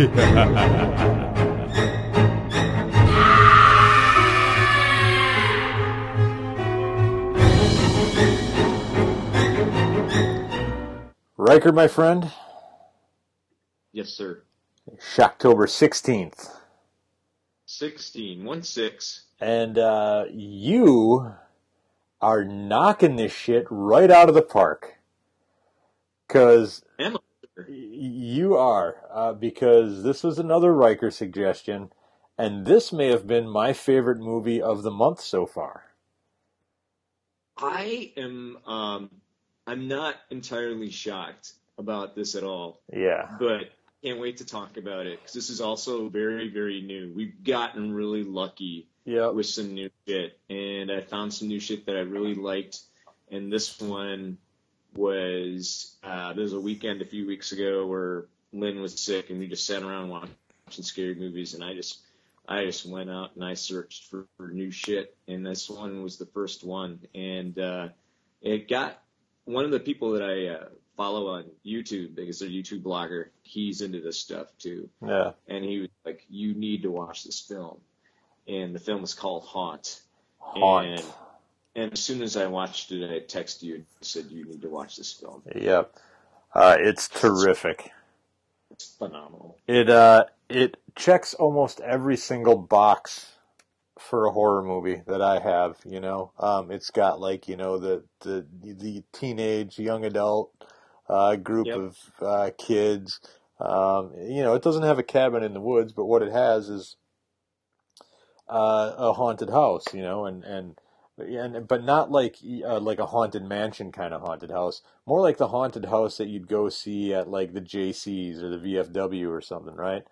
Riker, my friend, Yes, sir. Shocktober 16th. 16, 1 6. And uh, you are knocking this shit right out of the park. Because Am you are. Uh, because this was another Riker suggestion. And this may have been my favorite movie of the month so far. I am, um, I'm not entirely shocked about this at all, Yeah. but can't wait to talk about it because this is also very, very new. We've gotten really lucky Yep. with some new shit, and I found some new shit that I really liked. And this one was uh, there was a weekend a few weeks ago where Lynn was sick, and we just sat around watching scary movies, and I just I just went out and I searched for, for new shit, and this one was the first one, and uh, it got one of the people that I uh, follow on YouTube because they're a YouTube blogger. He's into this stuff too Yeah. and he was like, "You need to watch this film." And the film is called Haunt. Haunt. And, and as soon as I watched it, I texted you and said, "You need to watch this film. Yep. Uh, it's terrific. It's phenomenal." It uh it checks almost every single box for a horror movie that I have, you know. Um it's got like, you know, the the the teenage young adult uh group Yep. of uh kids. Um you know, it doesn't have a cabin in the woods, but what it has is uh a haunted house, you know, and and and but not like uh, like a haunted mansion kind of haunted house. More like the haunted house that you'd go see at like the JCs or the VFW or something, right?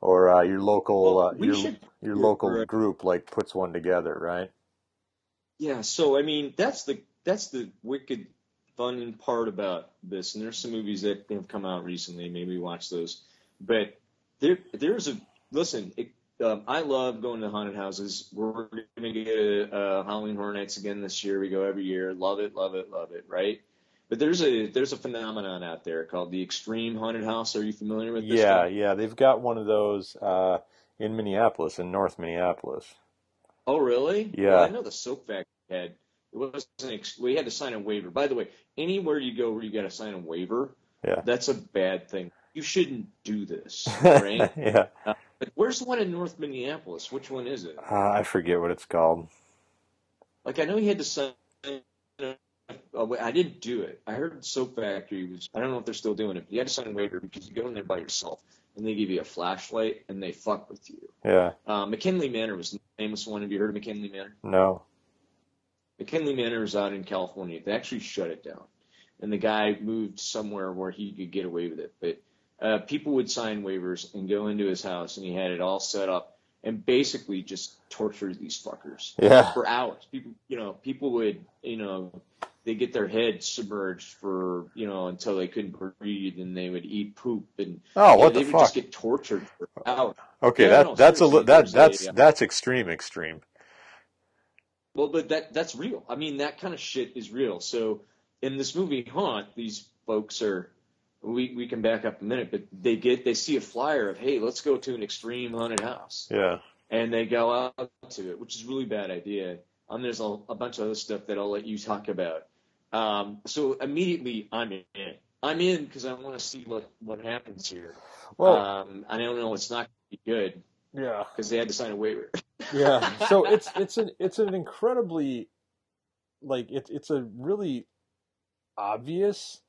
Or uh, your local Well, uh, we your should. your local group like puts one together, right? Yeah. So I mean, that's the that's the wicked fun part about this. And there's some movies that have come out recently. Maybe watch those. But there there's a listen. It, um, I love going to haunted houses. We're gonna get a, a Halloween Horror Nights again this year. We go every year. Love it, love it, love it. Right. But there's a there's a phenomenon out there called the extreme haunted house. Are you familiar with this? Yeah, one? yeah, they've got one of those uh, in Minneapolis, in North Minneapolis. Oh, really? Yeah. Well, I know the soap factory had. It wasn't. ex- We had to sign a waiver. By the way, anywhere you go where you got to sign a waiver, Yeah. that's a bad thing. You shouldn't do this, right? yeah, but where's the one in North Minneapolis? Which one is it? uh, I forget what it's called. Like I know you had to sign. Oh, I didn't do it. I heard Soap Factory was. I don't know if they're still doing it. But you had to sign a waiver because you go in there by yourself and they give you a flashlight and they fuck with you. Yeah, Uh, McKamey Manor was the famous one. Have you heard of McKamey Manor? no. McKamey Manor is out in California. They actually shut it down, and the guy moved somewhere where he could get away with it. But uh, people would sign waivers and go into his house, and he had it all set up and basically just torture these fuckers Yeah, for hours. People, you know, people would, you know, they get their heads submerged for, you know, until they couldn't breathe, and they would eat poop, and Oh, yeah, what they the would fuck? just get tortured for hours. Okay, Yeah, that no, that's a li- that that's uh, that's extreme, extreme. Well, but that that's real. I mean, that kind of shit is real. So in this movie Haunt, these folks are we we can back up a minute, but they get they see a flyer of hey, let's go to an extreme haunted house, Yeah, and they go out to it, which is a really bad idea. Um, there's a, a bunch of other stuff that I'll let you talk about. Um, so immediately I'm in. I'm in because I want to see what what happens here. well, um, I don't know it's not be good yeah, because they had to sign a waiver. yeah. So it's it's an it's an incredibly like it's it's a really obvious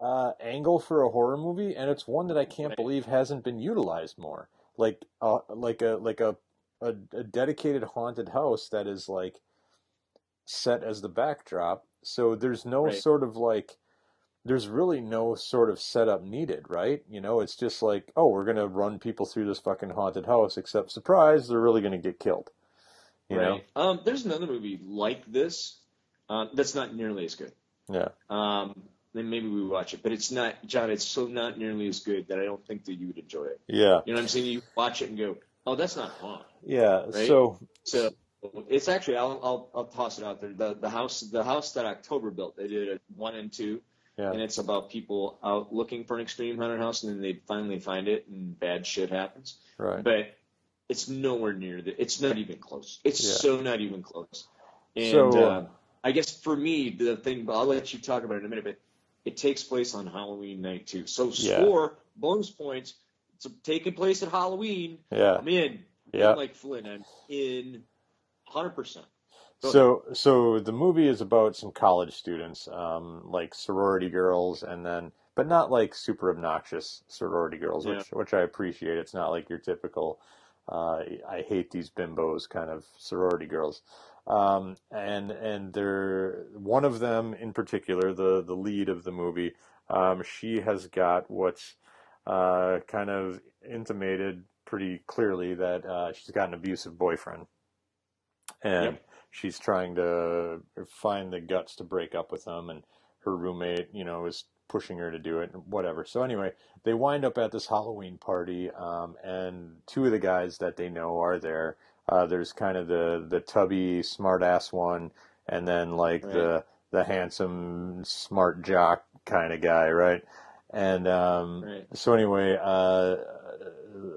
uh, angle for a horror movie, and it's one that I can't believe hasn't been utilized more. Like uh, like a like a, a a dedicated haunted house that is like set as the backdrop. So there's no Right. sort of like there's really no sort of setup needed, right? You know, it's just like, oh, we're gonna run people through this fucking haunted house, except surprise, they're really gonna get killed. You know? Um, there's another movie like this um, that's not nearly as good. Yeah. Um, then maybe we watch it, but it's not, John. It's so not nearly as good that I don't think that you would enjoy it. Yeah. You know what I'm saying? You watch it and go, "Oh, that's not fun." Yeah. Right? So So it's actually I'll, I'll I'll toss it out there. The the house the house that October built, they did a one and two. Yeah. and it's about people out looking for an extreme haunted house, and then they finally find it, and bad shit happens. Right. But it's nowhere near the. It's not even close. It's Yeah. so not even close. And So- uh, I guess for me, the thing, but I'll let you talk about it in a minute. But it takes place on Halloween night too. So Yeah. score bonus points. It's taking place at Halloween. yeah. I'm in. Yeah. I'm like Flynn. I'm in. Hundred percent. So, so the movie is about some college students, um, like sorority girls, and then, but not like super obnoxious sorority girls, which which I appreciate. It's not like your typical, uh, I hate these bimbos kind of sorority girls. Um, and and they're one of them in particular, the the lead of the movie. Um, she has got what's uh, kind of intimated pretty clearly that uh, she's got an abusive boyfriend, and Yep. she's trying to find the guts to break up with him, and her roommate, you know, is pushing her to do it, and whatever. So anyway, they wind up at this Halloween party, um, and two of the guys that they know are there. Uh, there's kind of the the tubby, smart ass one, and then like Right. the the handsome, smart jock kind of guy, right? And um, Right. so anyway, uh,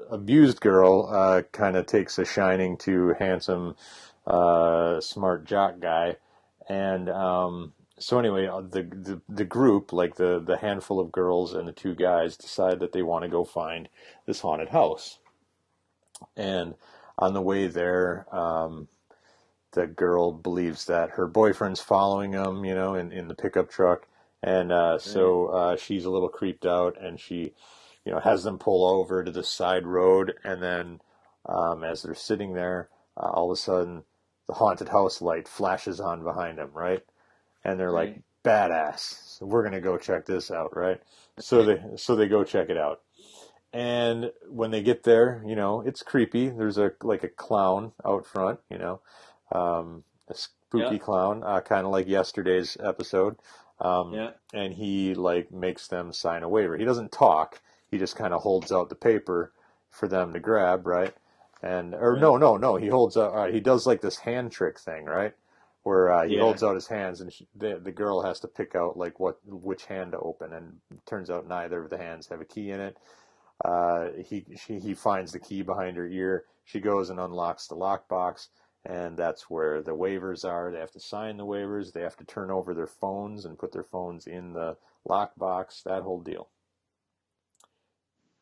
abused girl uh, kind of takes a shining to handsome, uh, smart jock guy, and um, so anyway, uh, the, the the group, like the the handful of girls and the two guys, decide that they want to go find this haunted house, and on the way there. Um, the girl believes that her boyfriend's following them, you know, in, in the pickup truck. And uh, so uh, she's a little creeped out and she, you know, has them pull over to the side road. And then um, as they're sitting there, uh, all of a sudden the haunted house light flashes on behind them, right? And they're like, badass. So we're going to go check this out, right? So they, so they go check it out. And when they get there, you know, it's creepy. There's a, like a clown out front, you know, um, a spooky Yeah. clown, uh, kind of like yesterday's episode. Um, Yeah. and he like makes them sign a waiver. He doesn't talk. He just kind of holds out the paper for them to grab, right? And or Right. no, no, no. He holds out. Uh, he does like this hand trick thing, right? Where uh, he Yeah. holds out his hands, and she, the the girl has to pick out like what which hand to open, and turns out neither of the hands have a key in it. Uh, he she, he finds the key behind her ear. She goes and unlocks the lockbox, and that's where the waivers are. They have to sign the waivers. They have to turn over their phones and put their phones in the lockbox. That whole deal.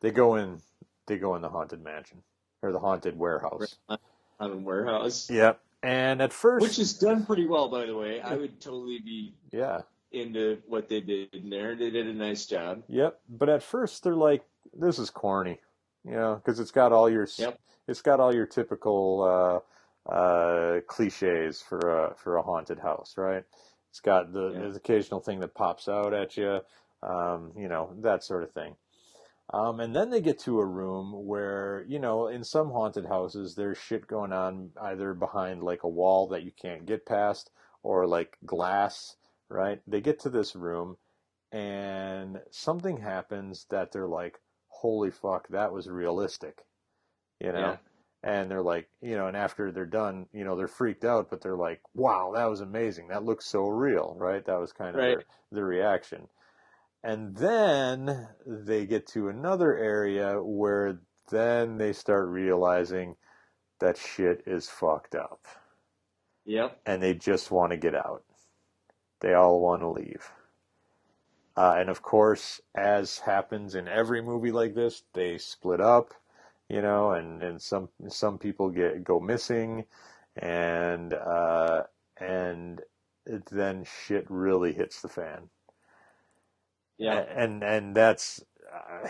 They go in. They go in the haunted mansion or the haunted warehouse. A warehouse. Yep. And at first, Which is done pretty well, by the way. I would totally be yeah, into what they did in there. They did a nice job. yep. But at first, they're like, "This is corny," you know, because it's got all your Yep. it's got all your typical uh, uh, cliches for a for a haunted house, right? It's got the, Yeah. the occasional thing that pops out at you, um, you know, that sort of thing. Um, and then they get to a room where, you know, in some haunted houses, there's shit going on either behind like a wall that you can't get past or like glass, right? They get to this room and something happens that they're like, holy fuck, that was realistic, you know? Yeah. And they're like, you know, and after they're done, you know, they're freaked out, but they're like, wow, that was amazing. That looks so real, right? That was kind of Right. their, their reaction. And then they get to another area where then they start realizing that shit is fucked up Yep. and they just want to get out. They all want to leave. Uh, and of course, as happens in every movie like this, they split up, you know, and, and some some people get go missing, and uh, and it, then shit really hits the fan. Yeah. and and that's uh,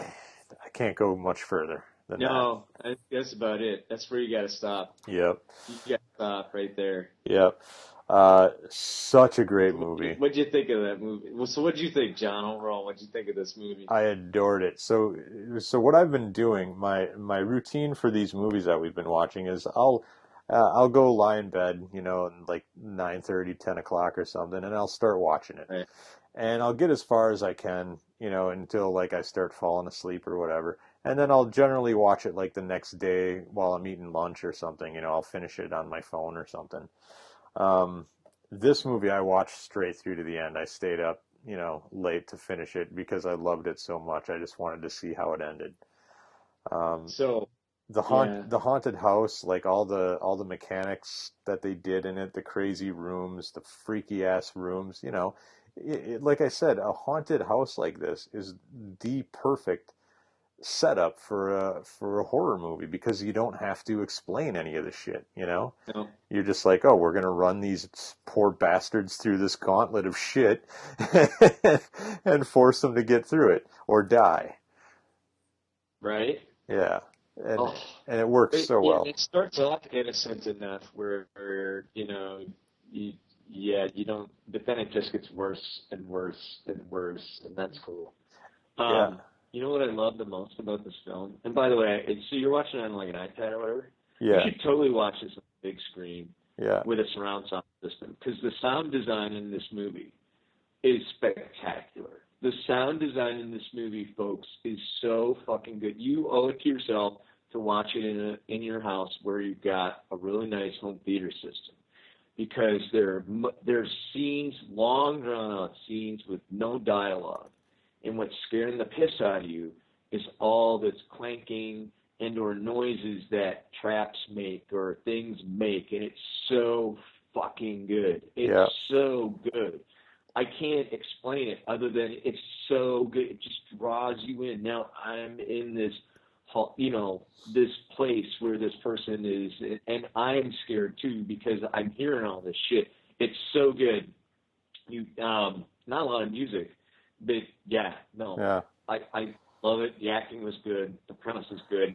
I can't go much further than No, I think that's about it. That's where you got to stop. Yep, You got to stop right there. yep. Uh, such a great movie. What'd you think of that movie? Well, so what'd you think, John? Overall, what'd you think of this movie? I adored it. So, so what I've been doing, my my routine for these movies that we've been watching is I'll uh, I'll go lie in bed, you know, like 9:30, 10 o'clock or something, and I'll start watching it. Right. And I'll get as far as I can, you know, until like I start falling asleep or whatever. And then I'll generally watch it like the next day while I'm eating lunch or something. You know, I'll finish it on my phone or something. Um, this movie I watched straight through to the end. I stayed up you know, late to finish it because I loved it so much. I just wanted to see how it ended. Um, So the haunt, Yeah. the haunted house, like all the all the mechanics that they did in it, the crazy rooms, the freaky ass rooms. You know, it, it, like I said, a haunted house like this is the perfect setup for a for a horror movie because you don't have to explain any of the shit. You know, no, you're just like, oh, we're gonna run these poor bastards through this gauntlet of shit and force them to get through it or die. right? Yeah, and Oh. and it works It, so it- well. it starts off innocent enough where, where you know, you, yeah, you don't, but then it just gets worse and worse and worse, and that's cool. Um, Yeah. You know what I love the most about this film? And by the way, so you're watching it on like an iPad or whatever. Yeah, You should totally watch this on a big screen yeah, with a surround sound system because the sound design in this movie is spectacular. The sound design in this movie, folks, is so fucking good. You owe it to yourself to watch it in a, in your house where you've got a really nice home theater system because there are, mu- there's scenes, long drawn out scenes with no dialogue, and what's scaring the piss out of you is all this clanking and or noises that traps make or things make, and it's so fucking good. It's Yeah. so good. I can't explain it other than it's so good. It just draws you in. Now I'm in this, you know, this place where this person is, and I'm scared too because I'm hearing all this shit. It's so good. You, um, not a lot of music, but yeah, no, yeah, I, I love it. The acting was good. The premise is good.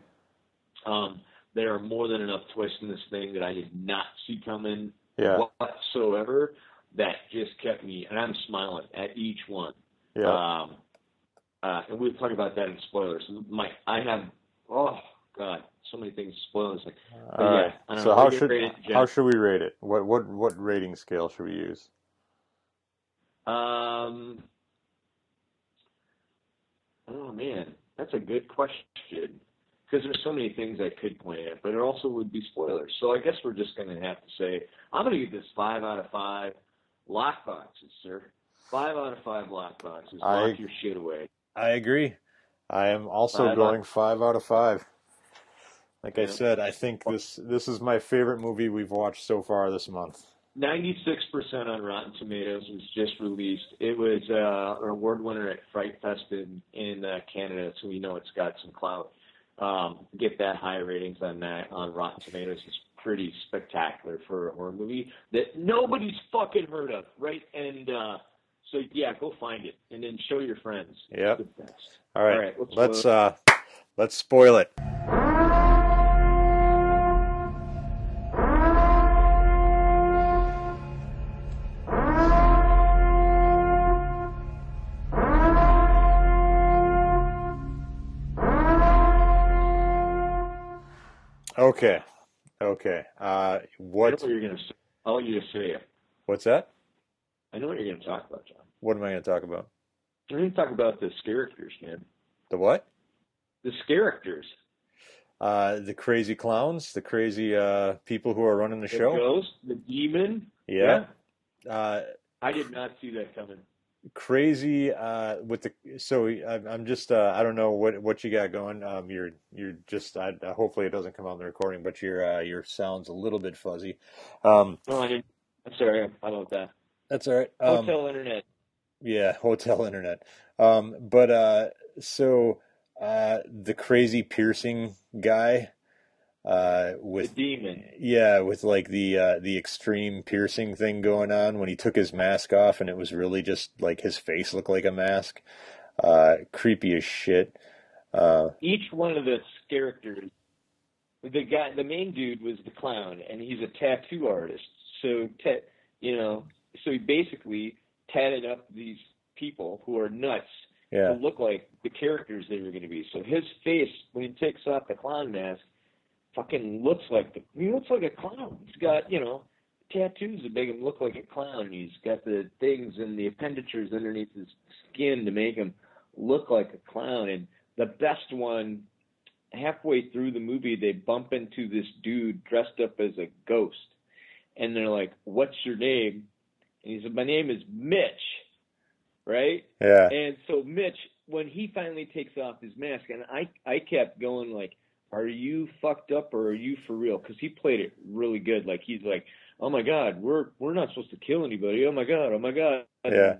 Um, there are more than enough twists in this thing that I did not see coming yeah, whatsoever. That just kept me, and I'm smiling at each one. yeah. Um, uh, and we'll talk about that in spoilers. My, I have, oh god, so many things spoilers. Like, All yeah, right. I don't So know. how What do you should how should we rate it? What what what rating scale should we use? Um, oh man, that's a good question. Because there's so many things I could point at, but it also would be spoilers. So I guess we're just going to have to say I'm going to give this five out of five lock boxes, sir. Five out of five lock boxes. I- Lock your shit away. I agree. I am also Five going five out of five. Like I said, I think this this is my favorite movie we've watched so far this month. 96% on Rotten Tomatoes was just released. It was uh, an award winner at Fright Fest in, in uh, Canada, so we know it's got some clout. Um, get that high ratings on that on Rotten Tomatoes is pretty spectacular for a horror movie that nobody's fucking heard of, right? And uh, so yeah, go find it and then show your friends. Yep. All right, All right, let's let's uh let's spoil it. Okay. Okay. Uh what what you're gonna say. I'll let you just say it. what's that? I know what you're gonna talk about, John. What am I going to talk about? We're gonna talk about the characters, man. The what? The characters. Uh the crazy clowns, the crazy uh people who are running the The show? ghost, the demon. Yeah. Uh I did not see that coming. Crazy uh with the so I- I'm just uh I don't know what what you got going um you're you're just I, hopefully it doesn't come out in the recording but your uh your sound's a little bit fuzzy um Oh, I didn't. I'm sorry. I love that. that's all right um Hotel internet. yeah hotel internet um but uh so uh the crazy piercing guy uh The with demon. Yeah, with like the uh, the extreme piercing thing going on when he took his mask off and it was really just like his face looked like a mask. Uh, creepy as shit. Uh, Each one of the characters. The guy, the main dude was the clown, and he's a tattoo artist. So, ta- you know, so he basically tatted up these people who are nuts yeah, to look like the characters they were going to be. So his face, when he takes off the clown mask, fucking looks like the he looks like a clown. He's got you know tattoos that make him look like a clown. He's got the things and the appendages underneath his skin to make him look like a clown. And the best one, halfway through the movie, they bump into this dude dressed up as a ghost, and they're like, "What's your name?" And he said, "My name is Mitch." right? Yeah. And so Mitch, when he finally takes off his mask, and I I kept going like, "Are you fucked up or are you for real?" Because he played it really good. Like he's like, "Oh my God, we're we're not supposed to kill anybody. Oh my God, oh my God." Yeah.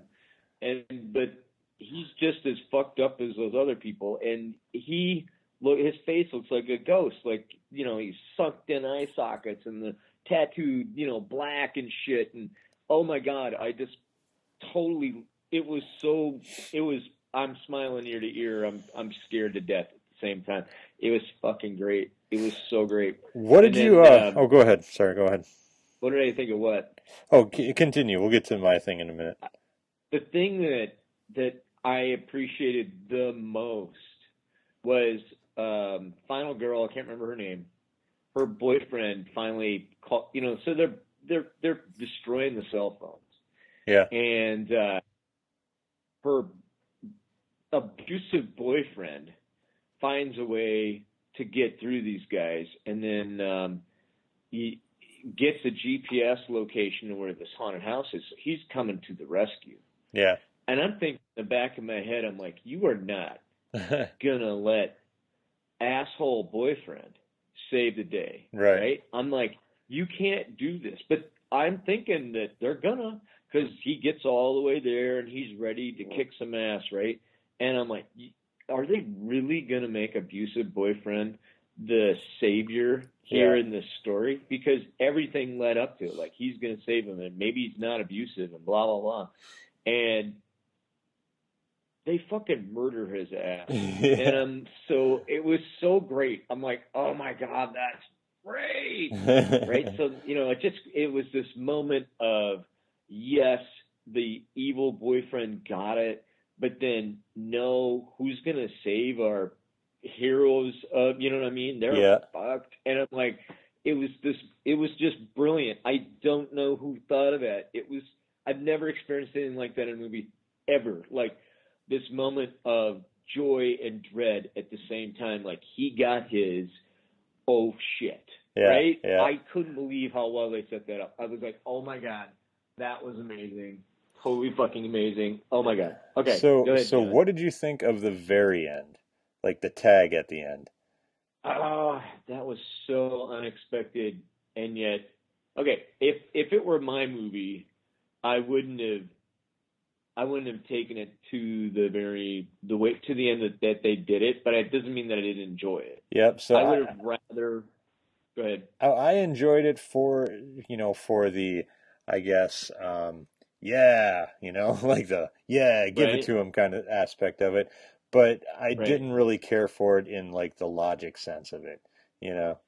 And, but he's just as fucked up as those other people, and he look his face looks like a ghost. Like you know he's sucked in eye sockets and the tattooed you know black and shit. And oh my God, I just totally it was so it was I'm smiling ear to ear. I'm I'm scared to death at the same time. It was fucking great. It was so great. What did And you? Uh, um, oh, go ahead. Sorry, go ahead. What did I think of what? Oh, c- continue. We'll get to my thing in a minute. The thing that that I appreciated the most was um final girl, I can't remember her name. Her boyfriend finally called you know, so they're they're they're destroying the cell phones. Yeah. and uh, her abusive boyfriend finds a way to get through these guys, and then um, he gets a GPS location where this haunted house is. So he's coming to the rescue, Yeah. and I'm thinking in the back of my head, I'm like, you are not gonna let asshole boyfriend save the day, Right. I'm like, you can't do this, but I'm thinking that they're gonna, because he gets all the way there and he's ready to kick some ass, right? And I'm like, are they really gonna make abusive boyfriend the savior here Yeah. in this story? Because everything led up to it, like he's gonna save him, and maybe he's not abusive, and blah blah blah, and they fucking murder his ass. And um, so it was so great. I'm like, oh my god, that's great, right? So you know, it just it was this moment of yes, the evil boyfriend got it, but then no, who's gonna save our heroes? Uh, you know what I mean? They're Yeah. fucked, and I'm like, it was this, it was just brilliant. I don't know who thought of that. It was I've never experienced anything like that in a movie ever. Like this moment of joy and dread at the same time. Like he got his oh shit. Yeah, right? yeah. I couldn't believe how well they set that up. I was like, oh my god, that was amazing. Totally fucking amazing. Oh my god. Okay. so, ahead, so what did you think of the very end? Like the tag at the end? Oh, that was so unexpected, and yet, okay. If if it were my movie, I wouldn't have. I wouldn't have taken it to the very the way to the end that, that they did it, but it doesn't mean that I didn't enjoy it. Yep. So I I, would have rather. Go ahead. I, I enjoyed it for you know for the I guess um, yeah you know like the yeah give Right. it to him kind of aspect of it, but I Right. didn't really care for it in like the logic sense of it. You know.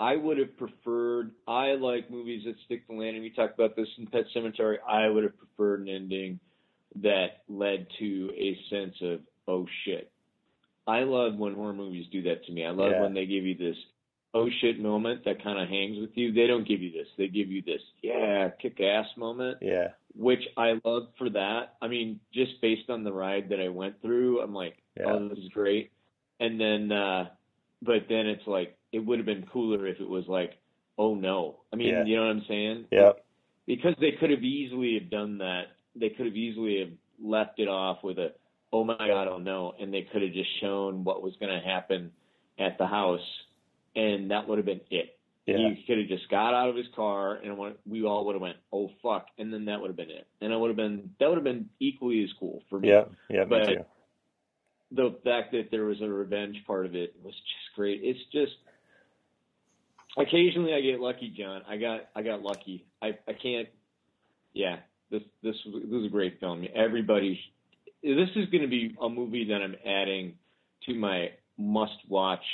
I would have preferred. I like movies that stick the landing. We talked about this in Pet Sematary. I would have preferred an ending that led to a sense of oh shit. I love when horror movies do that to me. I love Yeah. when they give you this oh shit moment that kind of hangs with you. They don't give you this. They give you this yeah kick ass moment, Yeah. which I love for that. I mean, just based on the ride that I went through, I'm like, Yeah. oh, this is great. And then, uh, but then it's like it would have been cooler if it was like, oh no. I mean, Yeah. you know what I'm saying? Yep. Because they could have easily have done that. They could have easily have left it off with a, oh my god, oh no, and they could have just shown what was going to happen at the house, and that would have been it. Yeah. He could have just got out of his car, and went, we all would have went, oh fuck, and then that would have been it, and it would have been that would have been equally as cool for me Yeah, yeah, But- me too. the fact that there was a revenge part of it was just great. It's just occasionally I get lucky, John. I got I got lucky. I I can't. Yeah, this this this was a great film. Everybody, this is going to be a movie that I'm adding to my must watch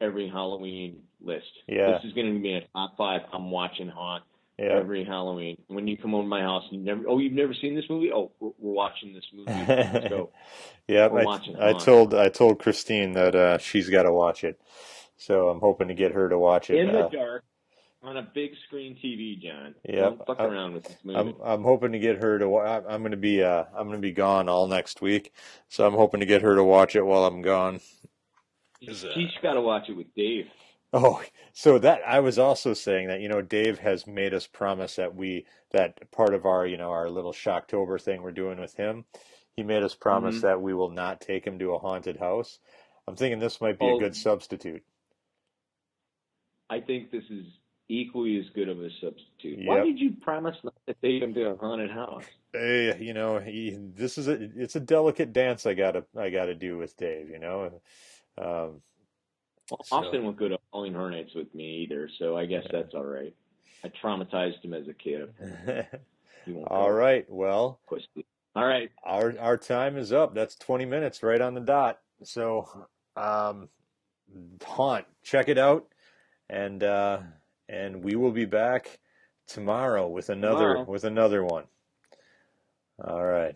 every Halloween list. Yeah. This is going to be a top five. I'm watching Haunt Yeah. every Halloween. When you come over to my house and you never, oh, you've never seen this movie? Oh, we're, we're watching this movie. Let's go. Yep, We're I, watching I Haunt. told I told Christine that uh, she's got to watch it, so I'm hoping to get her to watch it. in the Uh, dark on a big screen TV, John. Yeah, Don't fuck I'm- around with this movie. I'm I'm hoping to get her to. wa- I- I'm going to be uh, I'm going to be gone all next week, so I'm hoping to get her to watch it while I'm gone. Is, uh, She's got to watch it with Dave. Oh, so that I was also saying that you know Dave has made us promise that we that part of our you know our little Shocktober thing we're doing with him, he made us promise Mhm. that we will not take him to a haunted house. I'm thinking this might be a Oh. good substitute. I think this is equally as good of a substitute. Why did you promise not to take him to a haunted house? Hey, you know, he, this is a it's a delicate dance I gotta I gotta do with Dave. You know, um, Well, So- Austin won't go to Halloween Horror Nights with me either, so I guess that's all right. I traumatized him as a kid. all right. won't all go. right. Well. All right. our our time is up. That's 20 minutes right on the dot. So, um, haunt, check it out, and uh, and we will be back tomorrow with another Tomorrow. with another one. All right.